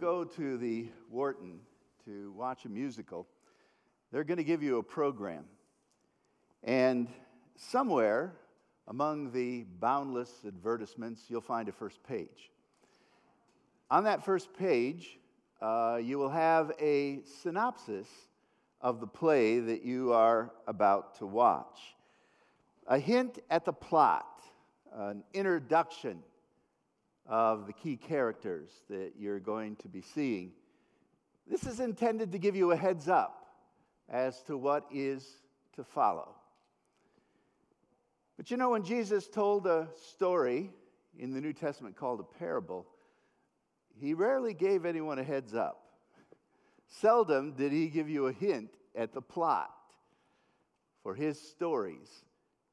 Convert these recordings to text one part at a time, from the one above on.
go to the Wharton to watch a musical, they're going to give you a program. And somewhere among the boundless advertisements, you'll find a first page. On that first page, uh, you will have a synopsis of the play that you are about to watch, a hint at the plot, an introduction of the key characters that you're going to be seeing. This is intended to give you a heads up as to what is to follow. But you know, when Jesus told a story in the New Testament called a parable, he rarely gave anyone a heads up. Seldom did he give you a hint at the plot, for his stories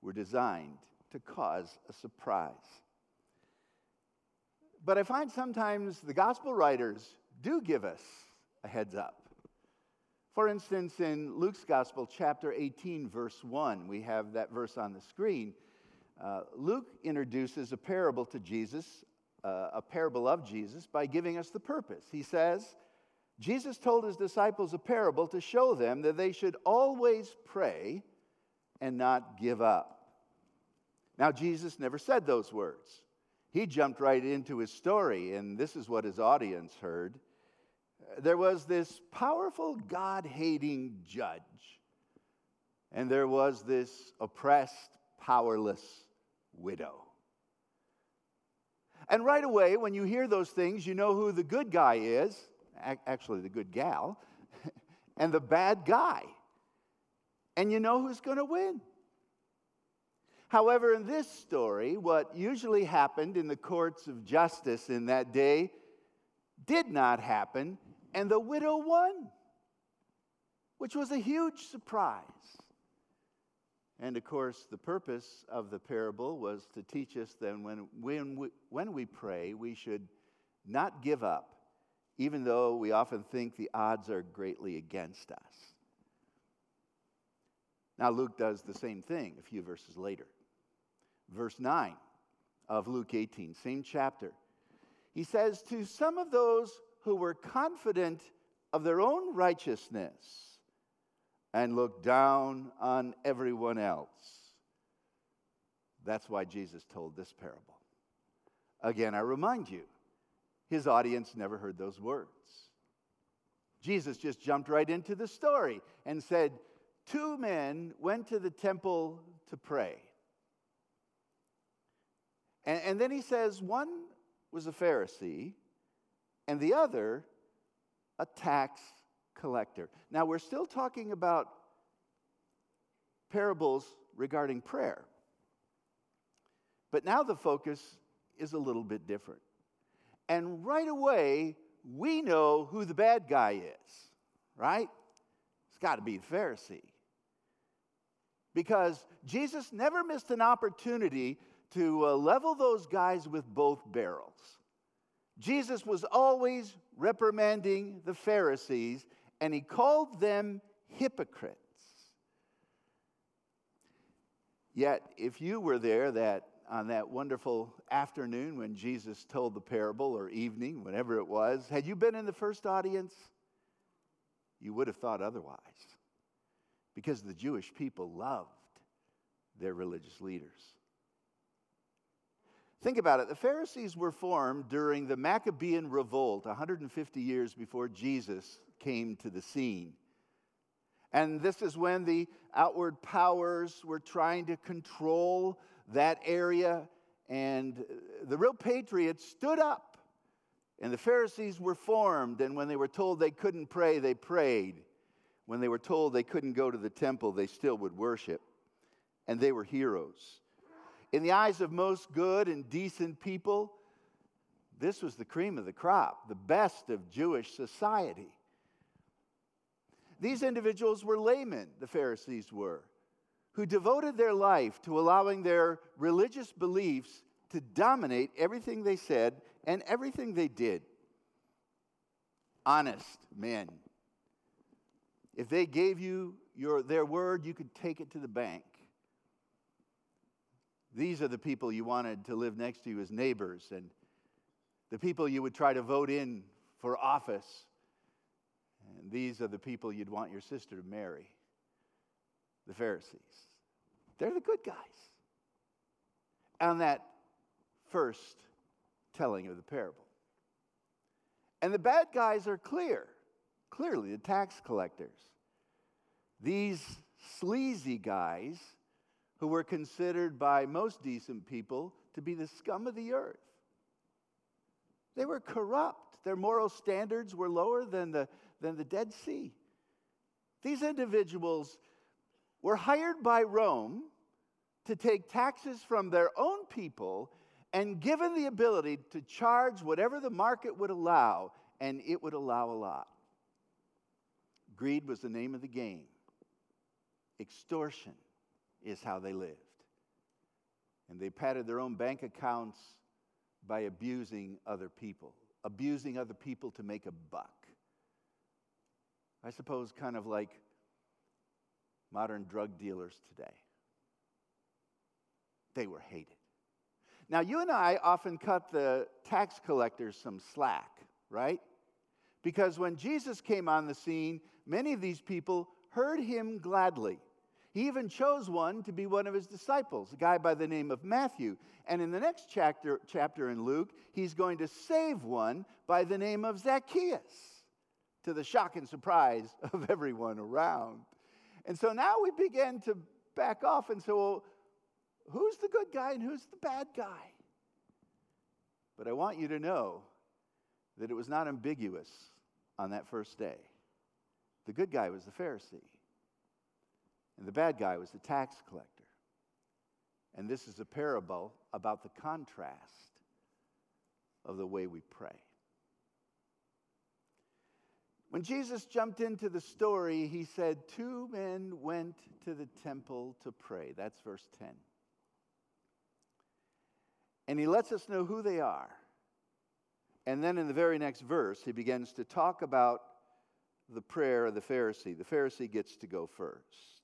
were designed to cause a surprise. But I find sometimes the gospel writers do give us a heads up. For instance, in Luke's Gospel, chapter 18, verse 1, we have that verse on the screen. Uh, Luke introduces a parable to Jesus, uh, a parable of Jesus, by giving us the purpose. He says, Jesus told his disciples a parable to show them that they should always pray and not give up. Now, Jesus never said those words. He jumped right into his story, and this is what his audience heard there was this powerful God hating judge, and there was this oppressed, powerless widow. And right away, when you hear those things, you know who the good guy is actually, the good gal, and the bad guy. And you know who's going to win. However, in this story, what usually happened in the courts of justice in that day did not happen and the widow won, which was a huge surprise. And of course, the purpose of the parable was to teach us that when, when, we, when we pray, we should not give up, even though we often think the odds are greatly against us. Now, Luke does the same thing a few verses later. Verse 9 of Luke 18, same chapter. He says, To some of those who were confident of their own righteousness and looked down on everyone else. That's why Jesus told this parable. Again, I remind you, his audience never heard those words. Jesus just jumped right into the story and said, Two men went to the temple to pray. And, and then he says, One was a Pharisee and the other a tax collector. Now, we're still talking about parables regarding prayer, but now the focus is a little bit different. And right away, we know who the bad guy is, right? It's got to be the Pharisee. Because Jesus never missed an opportunity to uh, level those guys with both barrels. Jesus was always reprimanding the Pharisees, and he called them hypocrites. Yet, if you were there that on that wonderful afternoon when Jesus told the parable, or evening, whatever it was, had you been in the first audience, you would have thought otherwise. Because the Jewish people loved their religious leaders. Think about it. The Pharisees were formed during the Maccabean revolt 150 years before Jesus came to the scene. And this is when the outward powers were trying to control that area. And the real patriots stood up. And the Pharisees were formed. And when they were told they couldn't pray, they prayed. When they were told they couldn't go to the temple, they still would worship. And they were heroes. In the eyes of most good and decent people, this was the cream of the crop, the best of Jewish society. These individuals were laymen, the Pharisees were, who devoted their life to allowing their religious beliefs to dominate everything they said and everything they did. Honest men. If they gave you your, their word, you could take it to the bank. These are the people you wanted to live next to you as neighbors and the people you would try to vote in for office. And these are the people you'd want your sister to marry the Pharisees. They're the good guys. On that first telling of the parable. And the bad guys are clear, clearly, the tax collectors. These sleazy guys who were considered by most decent people to be the scum of the earth. They were corrupt. Their moral standards were lower than the, than the Dead Sea. These individuals were hired by Rome to take taxes from their own people and given the ability to charge whatever the market would allow, and it would allow a lot. Greed was the name of the game. Extortion is how they lived. And they padded their own bank accounts by abusing other people, abusing other people to make a buck. I suppose, kind of like modern drug dealers today. They were hated. Now, you and I often cut the tax collectors some slack, right? Because when Jesus came on the scene, many of these people heard him gladly. He even chose one to be one of his disciples, a guy by the name of Matthew. And in the next chapter, chapter in Luke, he's going to save one by the name of Zacchaeus, to the shock and surprise of everyone around. And so now we begin to back off and say, well, who's the good guy and who's the bad guy? But I want you to know that it was not ambiguous on that first day. The good guy was the Pharisee, and the bad guy was the tax collector. And this is a parable about the contrast of the way we pray. When Jesus jumped into the story, he said, Two men went to the temple to pray. That's verse 10. And he lets us know who they are. And then in the very next verse, he begins to talk about the prayer of the Pharisee. The Pharisee gets to go first.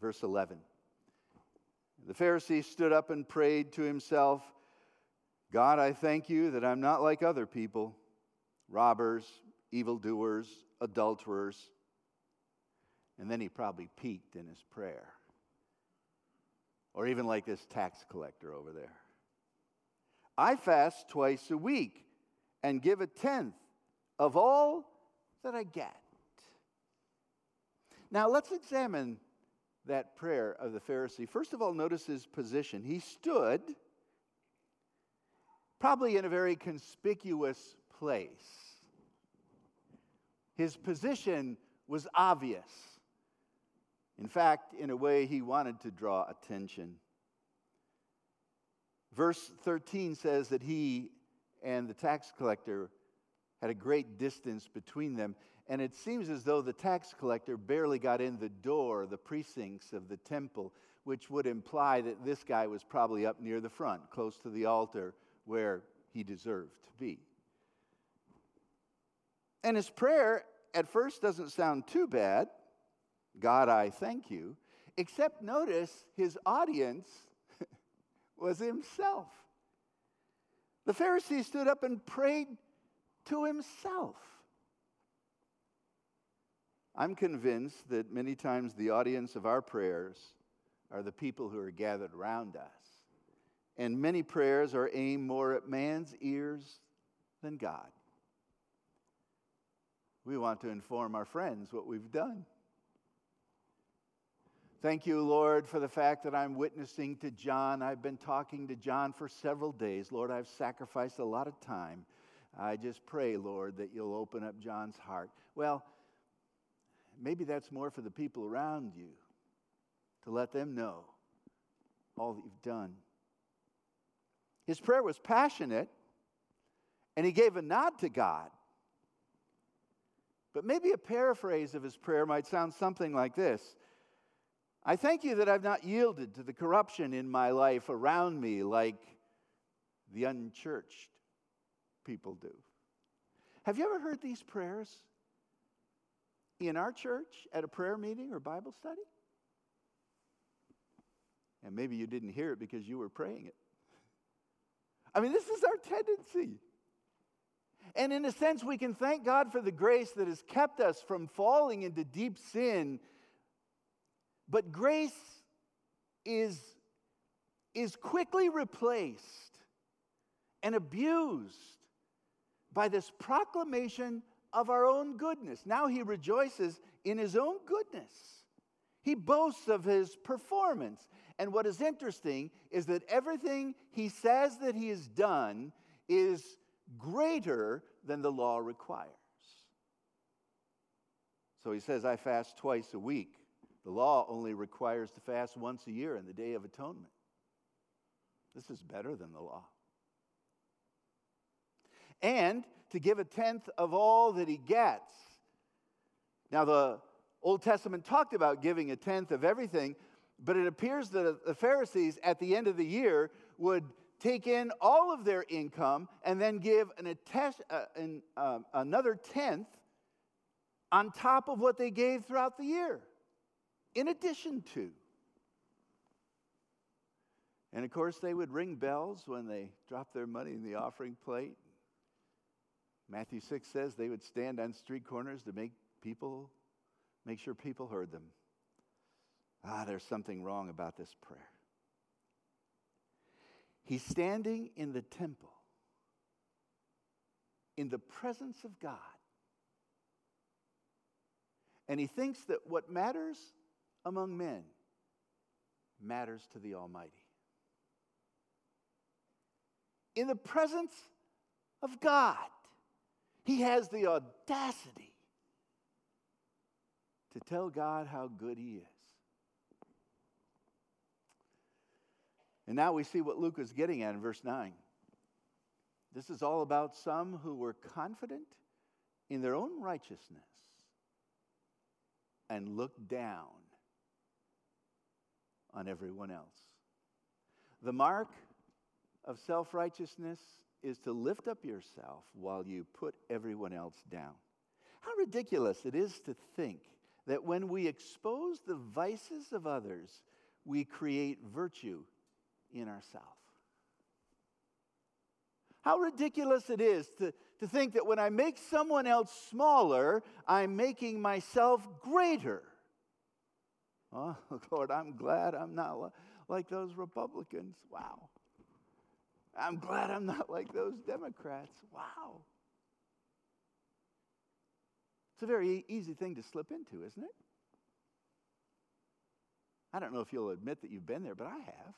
Verse 11. The Pharisee stood up and prayed to himself God, I thank you that I'm not like other people robbers, evildoers, adulterers. And then he probably peeked in his prayer. Or even like this tax collector over there. I fast twice a week and give a tenth of all that I get. Now let's examine that prayer of the Pharisee. First of all, notice his position. He stood probably in a very conspicuous place. His position was obvious. In fact, in a way, he wanted to draw attention. Verse 13 says that he and the tax collector had a great distance between them. And it seems as though the tax collector barely got in the door, the precincts of the temple, which would imply that this guy was probably up near the front, close to the altar where he deserved to be. And his prayer at first doesn't sound too bad God, I thank you, except notice his audience was himself. The Pharisee stood up and prayed to himself. I'm convinced that many times the audience of our prayers are the people who are gathered around us. And many prayers are aimed more at man's ears than God. We want to inform our friends what we've done. Thank you, Lord, for the fact that I'm witnessing to John. I've been talking to John for several days. Lord, I've sacrificed a lot of time. I just pray, Lord, that you'll open up John's heart. Well, maybe that's more for the people around you to let them know all that you've done. His prayer was passionate, and he gave a nod to God. But maybe a paraphrase of his prayer might sound something like this I thank you that I've not yielded to the corruption in my life around me like the unchurched people do. Have you ever heard these prayers in our church at a prayer meeting or Bible study? And maybe you didn't hear it because you were praying it. I mean, this is our tendency. And in a sense, we can thank God for the grace that has kept us from falling into deep sin. But grace is, is quickly replaced and abused by this proclamation of our own goodness. Now he rejoices in his own goodness. He boasts of his performance. And what is interesting is that everything he says that he has done is greater than the law requires. So he says, I fast twice a week. The law only requires to fast once a year in the Day of Atonement. This is better than the law. And to give a tenth of all that he gets. Now, the Old Testament talked about giving a tenth of everything, but it appears that the Pharisees at the end of the year would take in all of their income and then give an attest, uh, an, uh, another tenth on top of what they gave throughout the year, in addition to. And of course, they would ring bells when they dropped their money in the offering plate. Matthew 6 says they would stand on street corners to make people, make sure people heard them. Ah, there's something wrong about this prayer. He's standing in the temple, in the presence of God. And he thinks that what matters among men matters to the Almighty. In the presence of God, he has the audacity to tell God how good he is. And now we see what Luke is getting at in verse 9. This is all about some who were confident in their own righteousness and looked down on everyone else. The mark of self righteousness is to lift up yourself while you put everyone else down. How ridiculous it is to think that when we expose the vices of others, we create virtue in ourselves. How ridiculous it is to, to think that when I make someone else smaller, I'm making myself greater. Oh, Lord, I'm glad I'm not like those Republicans. Wow. I'm glad I'm not like those Democrats. Wow. It's a very easy thing to slip into, isn't it? I don't know if you'll admit that you've been there, but I have.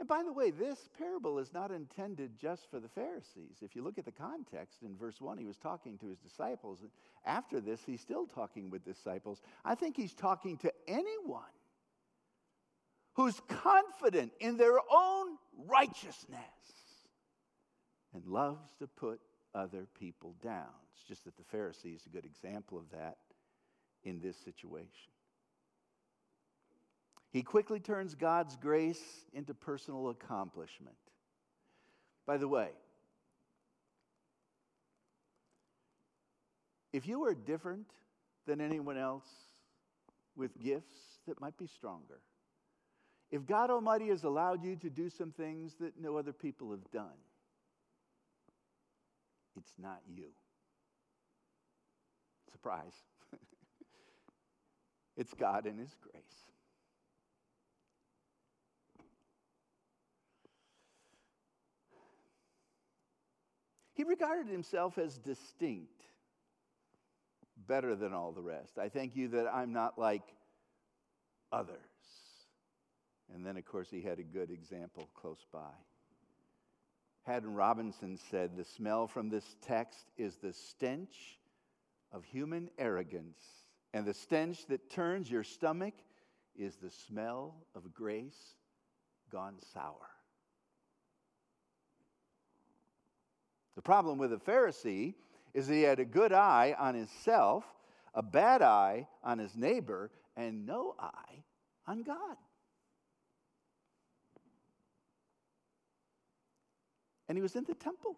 And by the way, this parable is not intended just for the Pharisees. If you look at the context in verse 1, he was talking to his disciples. After this, he's still talking with disciples. I think he's talking to anyone who's confident in their own righteousness and loves to put other people down. It's just that the Pharisee is a good example of that in this situation. He quickly turns God's grace into personal accomplishment. By the way, if you are different than anyone else with gifts that might be stronger, if God Almighty has allowed you to do some things that no other people have done, it's not you. Surprise. it's God and His grace. He regarded himself as distinct, better than all the rest. I thank you that I'm not like others. And then, of course, he had a good example close by. Haddon Robinson said the smell from this text is the stench of human arrogance, and the stench that turns your stomach is the smell of grace gone sour. The problem with the Pharisee is that he had a good eye on himself, a bad eye on his neighbor, and no eye on God. And he was in the temple.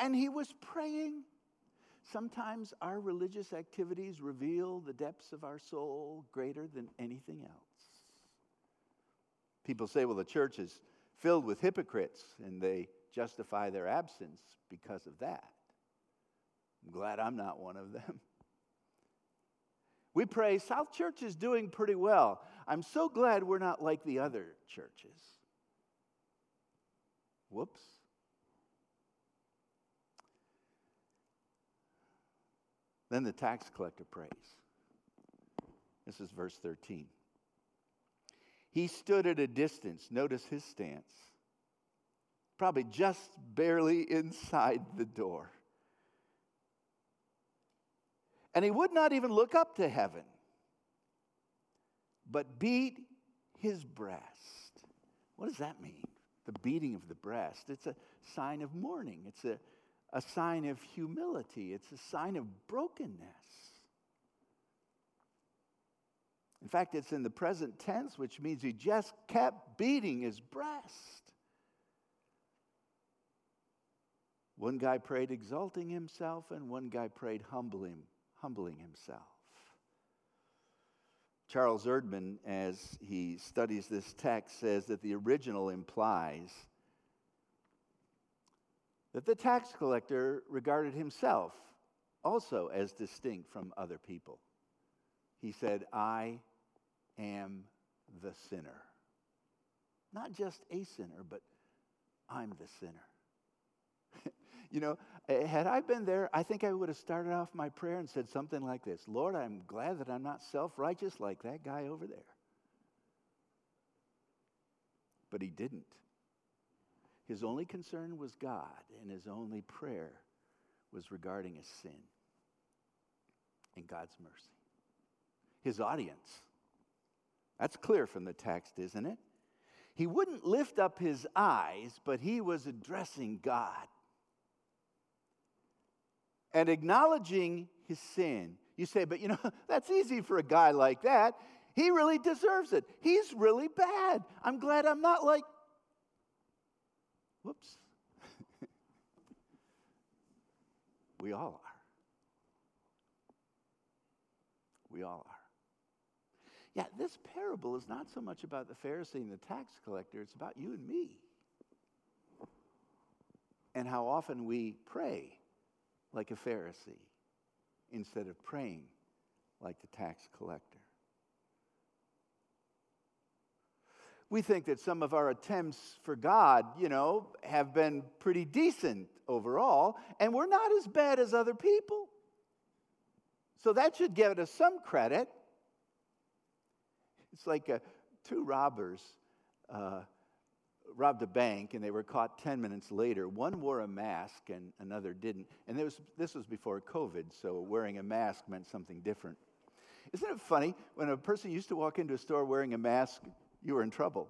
And he was praying. Sometimes our religious activities reveal the depths of our soul greater than anything else. People say, well, the church is filled with hypocrites, and they justify their absence because of that. I'm glad I'm not one of them. We pray, South Church is doing pretty well. I'm so glad we're not like the other churches. Whoops. Then the tax collector prays. This is verse 13. He stood at a distance. Notice his stance. Probably just barely inside the door. And he would not even look up to heaven, but beat his breast. What does that mean? The beating of the breast. It's a sign of mourning, it's a, a sign of humility, it's a sign of brokenness. In fact, it's in the present tense, which means he just kept beating his breast. One guy prayed exalting himself, and one guy prayed humbling, humbling himself. Charles Erdman, as he studies this text, says that the original implies that the tax collector regarded himself also as distinct from other people. He said, I am the sinner. Not just a sinner, but I'm the sinner. You know, had I been there, I think I would have started off my prayer and said something like this Lord, I'm glad that I'm not self righteous like that guy over there. But he didn't. His only concern was God, and his only prayer was regarding his sin and God's mercy. His audience. That's clear from the text, isn't it? He wouldn't lift up his eyes, but he was addressing God and acknowledging his sin. You say, but you know, that's easy for a guy like that. He really deserves it. He's really bad. I'm glad I'm not like Whoops. we all are. We all are. Yeah, this parable is not so much about the Pharisee and the tax collector, it's about you and me. And how often we pray like a Pharisee instead of praying like the tax collector. we think that some of our attempts for God, you know, have been pretty decent overall, and we're not as bad as other people. So that should give us some credit. It's like uh, two robbers uh, robbed a bank and they were caught 10 minutes later. One wore a mask and another didn't. And was, this was before COVID, so wearing a mask meant something different. Isn't it funny when a person used to walk into a store wearing a mask, you were in trouble.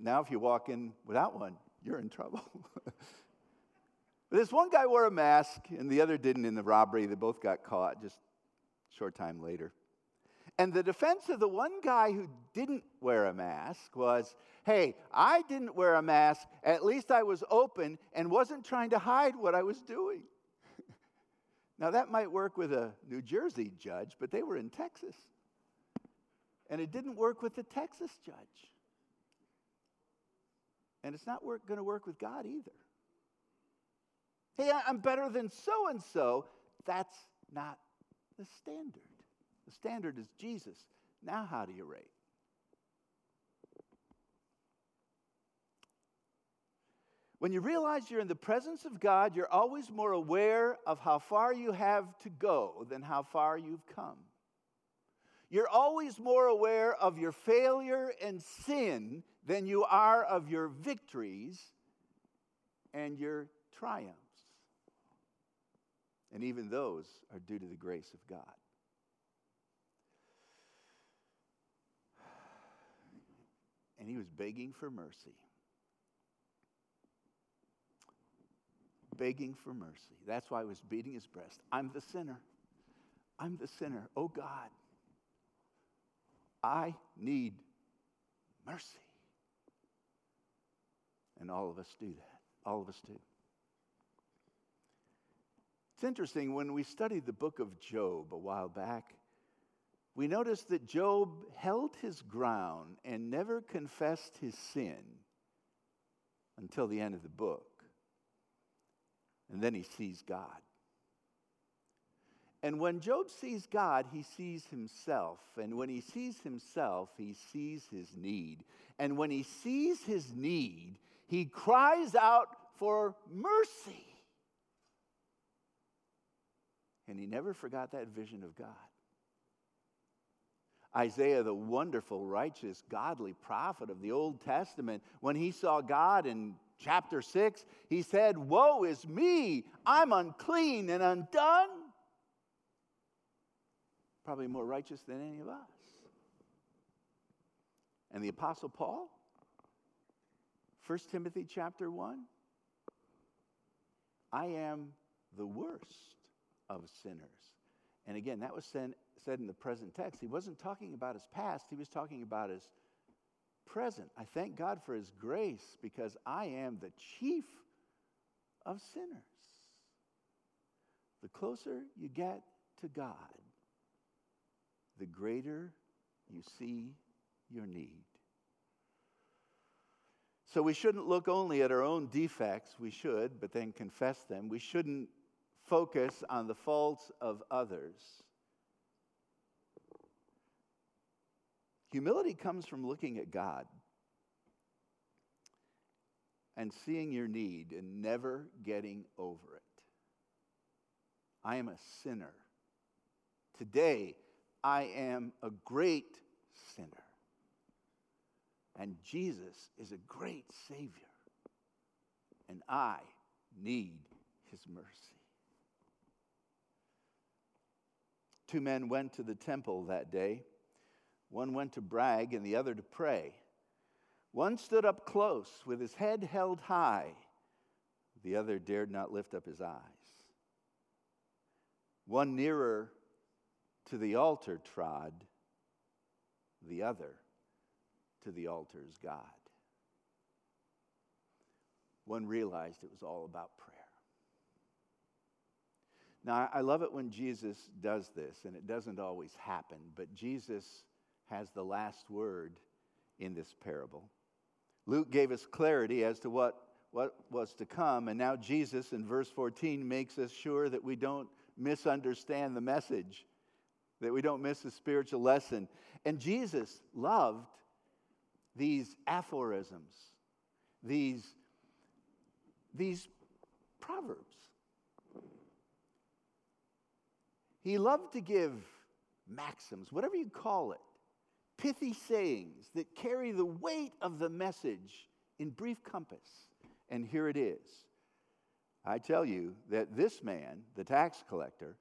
Now, if you walk in without one, you're in trouble. this one guy wore a mask and the other didn't in the robbery. They both got caught just a short time later. And the defense of the one guy who didn't wear a mask was hey, I didn't wear a mask. At least I was open and wasn't trying to hide what I was doing. now, that might work with a New Jersey judge, but they were in Texas. And it didn't work with the Texas judge. And it's not going to work with God either. Hey, I'm better than so and so. That's not the standard. The standard is Jesus. Now, how do you rate? When you realize you're in the presence of God, you're always more aware of how far you have to go than how far you've come. You're always more aware of your failure and sin than you are of your victories and your triumphs. And even those are due to the grace of God. And he was begging for mercy. Begging for mercy. That's why he was beating his breast. I'm the sinner. I'm the sinner. Oh God. I need mercy. And all of us do that. All of us do. It's interesting, when we studied the book of Job a while back, we notice that Job held his ground and never confessed his sin until the end of the book. And then he sees God. And when Job sees God, he sees himself. And when he sees himself, he sees his need. And when he sees his need, he cries out for mercy. And he never forgot that vision of God. Isaiah, the wonderful, righteous, godly prophet of the Old Testament, when he saw God in chapter 6, he said, Woe is me! I'm unclean and undone. Probably more righteous than any of us. And the Apostle Paul, 1 Timothy chapter 1, I am the worst of sinners. And again, that was said, said in the present text. He wasn't talking about his past, he was talking about his present. I thank God for his grace because I am the chief of sinners. The closer you get to God, the greater you see your need. So we shouldn't look only at our own defects, we should, but then confess them. We shouldn't focus on the faults of others. Humility comes from looking at God and seeing your need and never getting over it. I am a sinner. Today, I am a great sinner. And Jesus is a great Savior. And I need His mercy. Two men went to the temple that day. One went to brag and the other to pray. One stood up close with his head held high. The other dared not lift up his eyes. One nearer to the altar trod, the other to the altar's God. One realized it was all about prayer. Now, I love it when Jesus does this, and it doesn't always happen, but Jesus has the last word in this parable. Luke gave us clarity as to what, what was to come, and now Jesus in verse 14 makes us sure that we don't misunderstand the message, that we don't miss the spiritual lesson. And Jesus loved these aphorisms, these, these proverbs. He loved to give maxims, whatever you call it, pithy sayings that carry the weight of the message in brief compass. And here it is. I tell you that this man, the tax collector,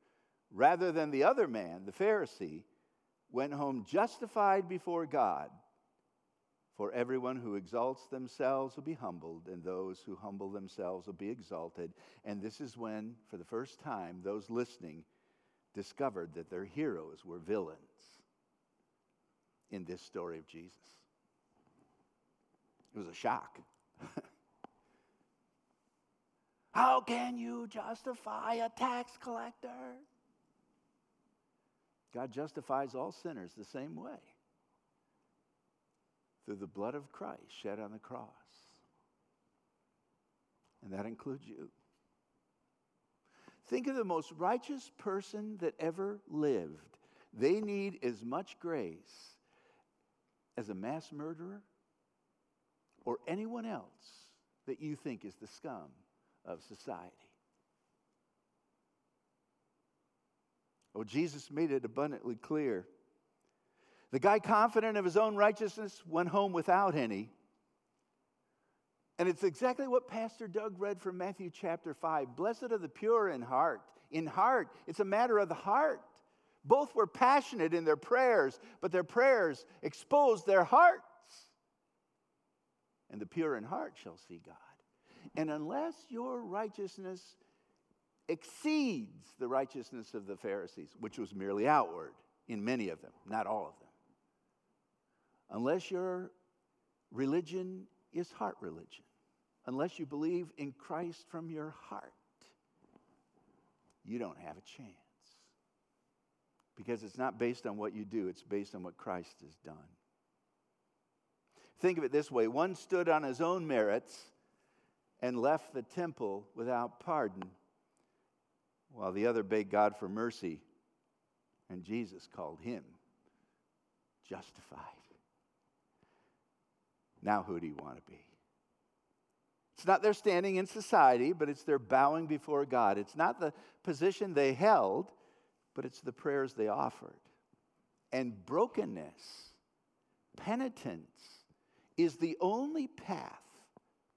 rather than the other man, the Pharisee, went home justified before God. For everyone who exalts themselves will be humbled, and those who humble themselves will be exalted. And this is when, for the first time, those listening discovered that their heroes were villains in this story of Jesus. It was a shock. How can you justify a tax collector? God justifies all sinners the same way through the blood of Christ shed on the cross. And that includes you. Think of the most righteous person that ever lived. They need as much grace as a mass murderer or anyone else that you think is the scum of society. Oh, Jesus made it abundantly clear the guy, confident of his own righteousness, went home without any. And it's exactly what Pastor Doug read from Matthew chapter 5. Blessed are the pure in heart. In heart, it's a matter of the heart. Both were passionate in their prayers, but their prayers exposed their hearts. And the pure in heart shall see God. And unless your righteousness exceeds the righteousness of the Pharisees, which was merely outward in many of them, not all of them, unless your religion is heart religion, unless you believe in Christ from your heart, you don't have a chance. Because it's not based on what you do, it's based on what Christ has done. Think of it this way one stood on his own merits, and left the temple without pardon, while the other begged God for mercy, and Jesus called him justified. Now, who do you want to be? It's not their standing in society, but it's their bowing before God. It's not the position they held, but it's the prayers they offered. And brokenness, penitence, is the only path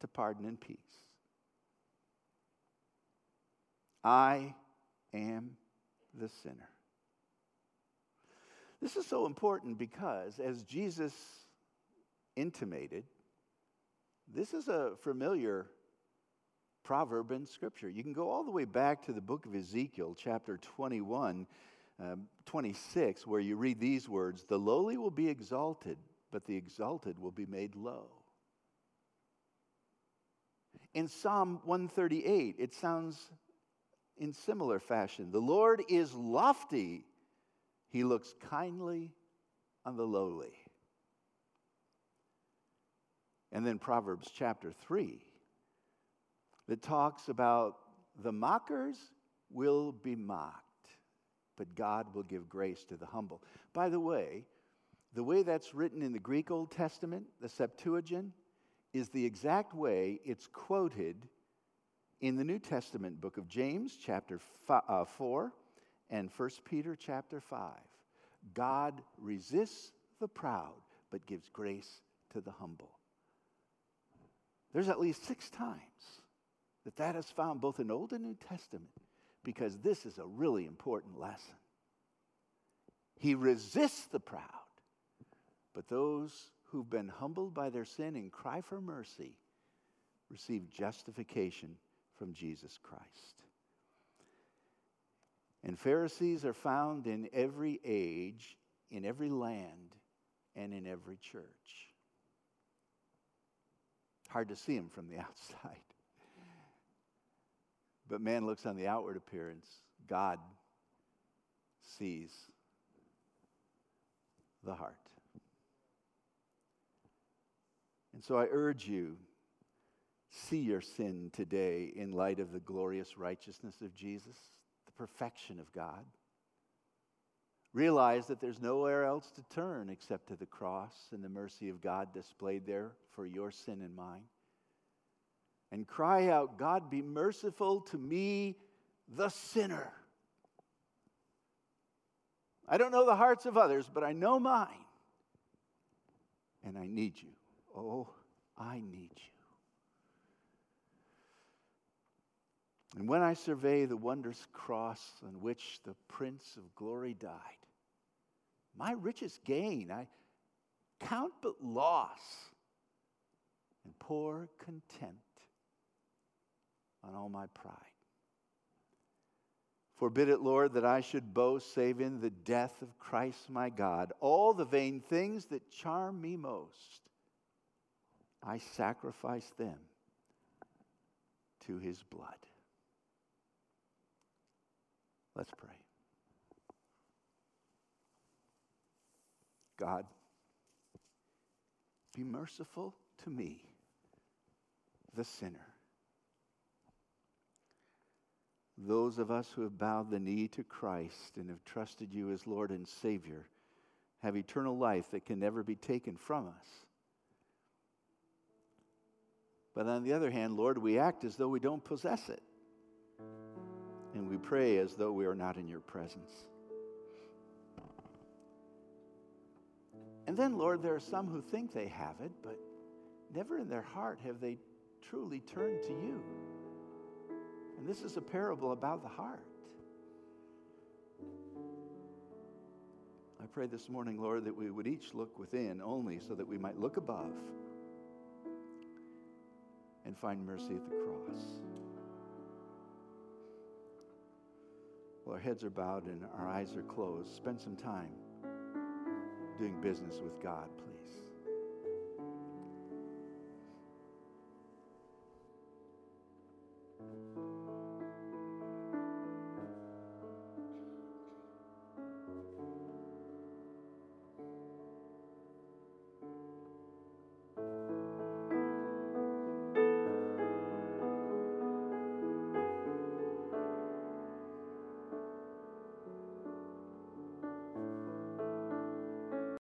to pardon and peace. I am the sinner. This is so important because, as Jesus intimated, this is a familiar proverb in Scripture. You can go all the way back to the book of Ezekiel, chapter 21, um, 26, where you read these words The lowly will be exalted, but the exalted will be made low. In Psalm 138, it sounds in similar fashion The Lord is lofty, he looks kindly on the lowly. And then Proverbs chapter 3 that talks about the mockers will be mocked, but God will give grace to the humble. By the way, the way that's written in the Greek Old Testament, the Septuagint, is the exact way it's quoted in the New Testament book of James, chapter uh, 4, and 1 Peter, chapter 5. God resists the proud, but gives grace to the humble. There's at least six times that that is found both in Old and New Testament because this is a really important lesson. He resists the proud, but those who've been humbled by their sin and cry for mercy receive justification from Jesus Christ. And Pharisees are found in every age, in every land, and in every church. Hard to see him from the outside. But man looks on the outward appearance, God sees the heart. And so I urge you see your sin today in light of the glorious righteousness of Jesus, the perfection of God. Realize that there's nowhere else to turn except to the cross and the mercy of God displayed there for your sin and mine. And cry out, God, be merciful to me, the sinner. I don't know the hearts of others, but I know mine. And I need you. Oh, I need you. And when I survey the wondrous cross on which the Prince of Glory died, my richest gain, I count but loss and pour contempt on all my pride. Forbid it, Lord, that I should boast save in the death of Christ my God. All the vain things that charm me most, I sacrifice them to his blood. Let's pray. God, be merciful to me, the sinner. Those of us who have bowed the knee to Christ and have trusted you as Lord and Savior have eternal life that can never be taken from us. But on the other hand, Lord, we act as though we don't possess it. And we pray as though we are not in your presence. And then, Lord, there are some who think they have it, but never in their heart have they truly turned to you. And this is a parable about the heart. I pray this morning, Lord, that we would each look within only so that we might look above and find mercy at the cross. Well, our heads are bowed and our eyes are closed. Spend some time doing business with God, please.